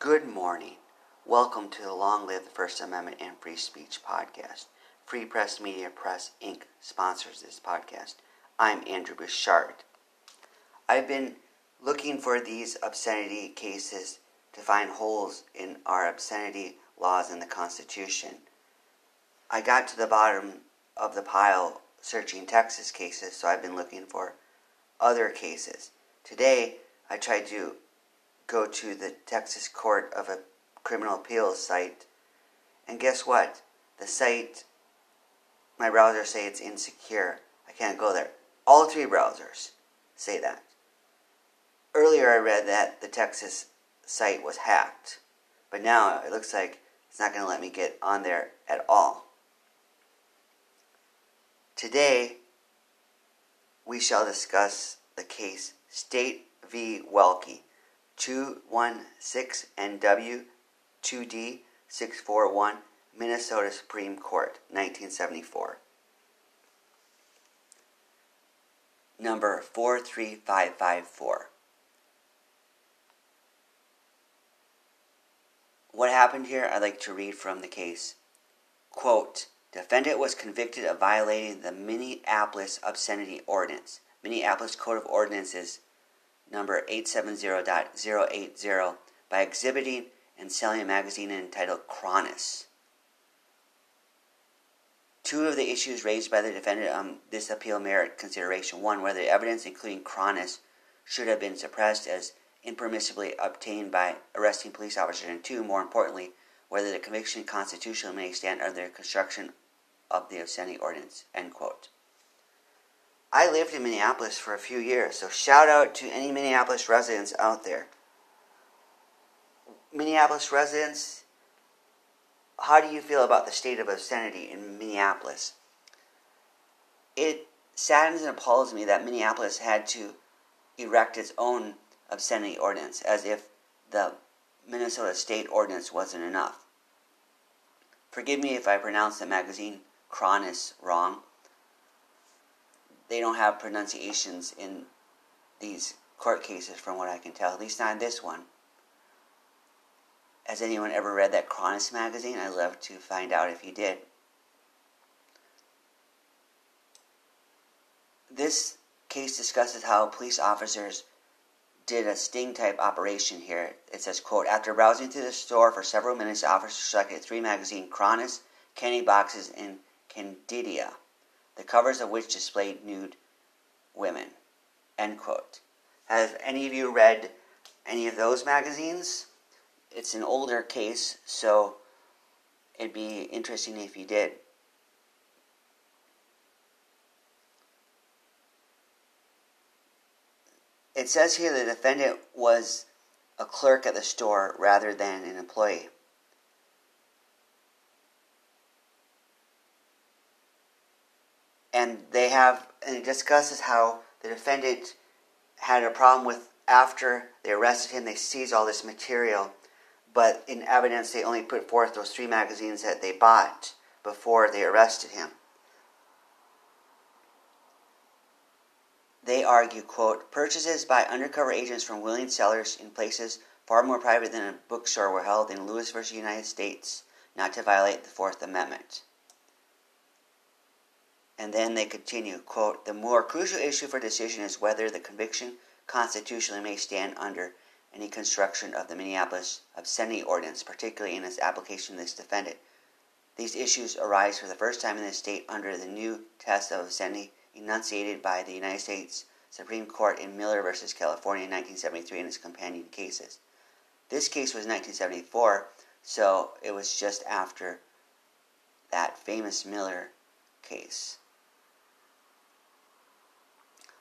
Good morning. Welcome to the Long Live the First Amendment and Free Speech podcast. Free Press Media Press Inc. sponsors this podcast. I'm Andrew Bouchard. I've been looking for these obscenity cases to find holes in our obscenity laws in the Constitution. I got to the bottom of the pile searching Texas cases, so I've been looking for other cases. Today, I tried to go to the Texas Court of a Criminal Appeals site, and guess what? The site, my browser say it's insecure. I can't go there. All three browsers say that. Earlier, I read that the Texas site was hacked, but now it looks like it's not going to let me get on there at all. Today, we shall discuss the case State v. Welke 216 NW 2D 641 Minnesota Supreme Court 1974. Number 43554. What happened here? I'd like to read from the case. Quote Defendant was convicted of violating the Minneapolis Obscenity Ordinance, Minneapolis Code of Ordinances number 870.080 by exhibiting and selling a magazine entitled Cronus. Two of the issues raised by the defendant on this appeal merit consideration. One, whether evidence, including Cronus, should have been suppressed as impermissibly obtained by arresting police officers. And two, more importantly, whether the conviction constitutionally may stand under the construction of the obscenity ordinance. End quote. I lived in Minneapolis for a few years, so shout out to any Minneapolis residents out there. Minneapolis residents, how do you feel about the state of obscenity in Minneapolis? It saddens and appalls me that Minneapolis had to erect its own obscenity ordinance as if the Minnesota state ordinance wasn't enough. Forgive me if I pronounce the magazine Cronus wrong they don't have pronunciations in these court cases, from what I can tell. At least not in this one. Has anyone ever read that Cronus magazine? I'd love to find out if you did. This case discusses how police officers did a sting type operation here. It says, quote, after browsing through the store for several minutes, the officers selected three magazines, Cronus, Candy Boxes, and Candida the covers of which displayed nude women. End quote. Have any of you read any of those magazines? It's an older case, so it'd be interesting if you did. It says here the defendant was a clerk at the store rather than an employee. And they have and it discusses how the defendant had a problem with after they arrested him they seized all this material but in evidence they only put forth those three magazines that they bought before they arrested him. They argue quote purchases by undercover agents from willing sellers in places far more private than a bookstore were held in lewis versus united states not to violate the fourth amendment and then they continue, quote, the more crucial issue for decision is whether the conviction constitutionally may stand under any construction of the Minneapolis obscenity ordinance, particularly in its application to this defendant. These issues arise for the first time in the state under the new test of obscenity enunciated by the United States Supreme Court in Miller v. California in 1973 and its companion cases. This case was 1974, so it was just after that famous Miller case.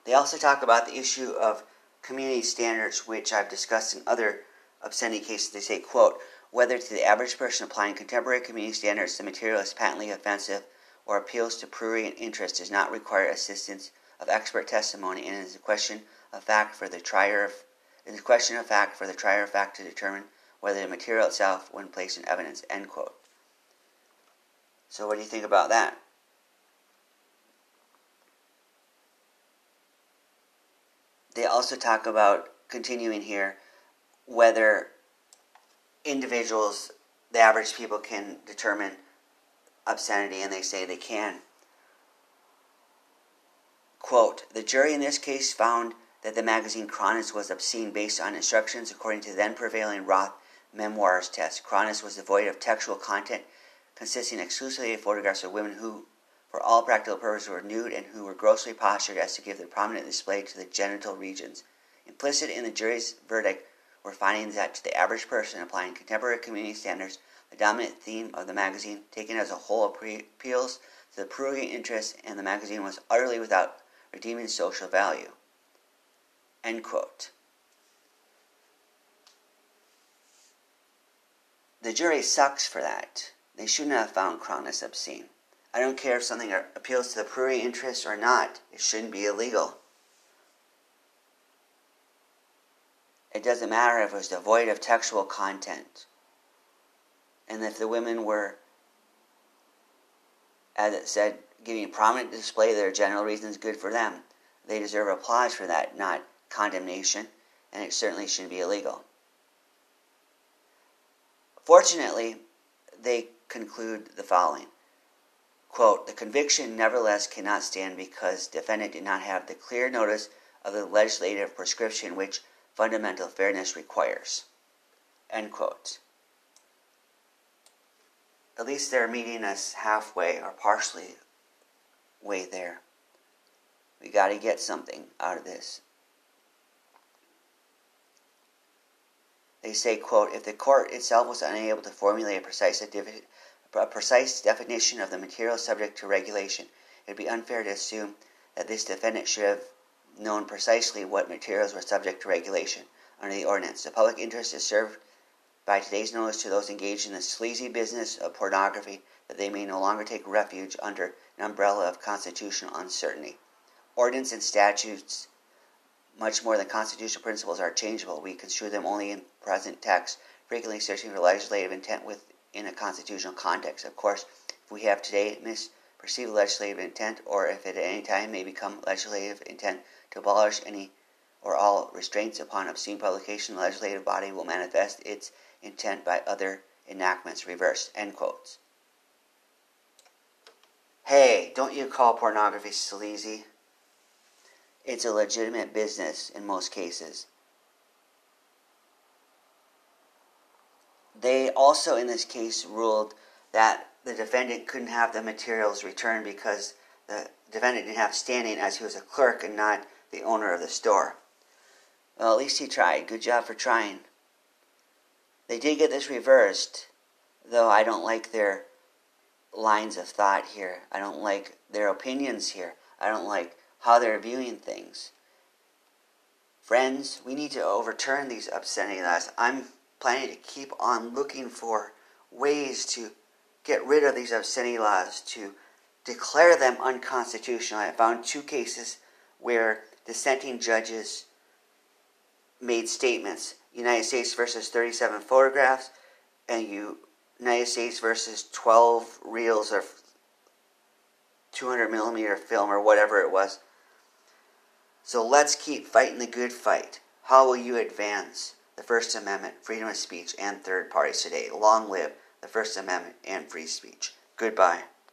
They also talk about the issue of community standards, which I've discussed in other obscenity cases. They say, quote, whether to the average person applying contemporary community standards the material is patently offensive or appeals to prurient interest does not require assistance of expert testimony and is a question of fact for the trier of is a question of fact for the trier of fact to determine whether the material itself when placed in evidence end quote so what do you think about that they also talk about continuing here whether individuals, the average people, can determine obscenity, and they say they can. Quote The jury in this case found that the magazine Cronus was obscene based on instructions according to the then prevailing Roth memoirs test. Cronus was devoid of textual content, consisting exclusively of photographs of women who, for all practical purposes, were nude and who were grossly postured as to give the prominent display to the genital regions. Implicit in the jury's verdict were findings that, to the average person applying contemporary community standards, the dominant theme of the magazine, taken as a whole, appeals to the prurient interest, and the magazine was utterly without redeeming social value. End quote. The jury sucks for that. They shouldn't have found Cronus obscene. I don't care if something appeals to the prurient interest or not. It shouldn't be illegal. It doesn't matter if it was devoid of textual content. And if the women were, as it said, giving a prominent display of their general reasons, good for them. They deserve applause for that, not condemnation, and it certainly shouldn't be illegal. Fortunately, they conclude the following quote, The conviction nevertheless cannot stand because defendant did not have the clear notice of the legislative prescription which fundamental fairness requires. End quote. At least they're meeting us halfway or partially way there. We got to get something out of this. They say, quote, if the court itself was unable to formulate a precise, a precise definition of the material subject to regulation, it would be unfair to assume that this defendant should have known precisely what materials were subject to regulation under the ordinance. The public interest is served by today's notice to those engaged in the sleazy business of pornography that they may no longer take refuge under an umbrella of constitutional uncertainty. Ordinance and statutes much more than constitutional principles are changeable. We construe them only in present text, frequently searching for legislative intent within a constitutional context. Of course, if we have today misperceived legislative intent, or if at any time may become legislative intent to abolish any or all restraints upon obscene publication, the legislative body will manifest its intent by other enactments reversed. End quotes. Hey, don't you call pornography sleazy? It's a legitimate business in most cases. They also, in this case, ruled that the defendant couldn't have the materials returned because the defendant didn't have standing as he was a clerk and not the owner of the store. Well, at least he tried. Good job for trying. They did get this reversed, though I don't like their lines of thought here. I don't like their opinions here. I don't like how they're viewing things. Friends, we need to overturn these obscenity laws. I'm planning to keep on looking for ways to get rid of these obscenity laws, to declare them unconstitutional. I found two cases where dissenting judges made statements United States versus 37 photographs, and United States versus 12 reels of 200 millimeter film or whatever it was. So let's keep fighting the good fight. How will you advance the First Amendment, freedom of speech, and third parties today? Long live the First Amendment and free speech. Goodbye.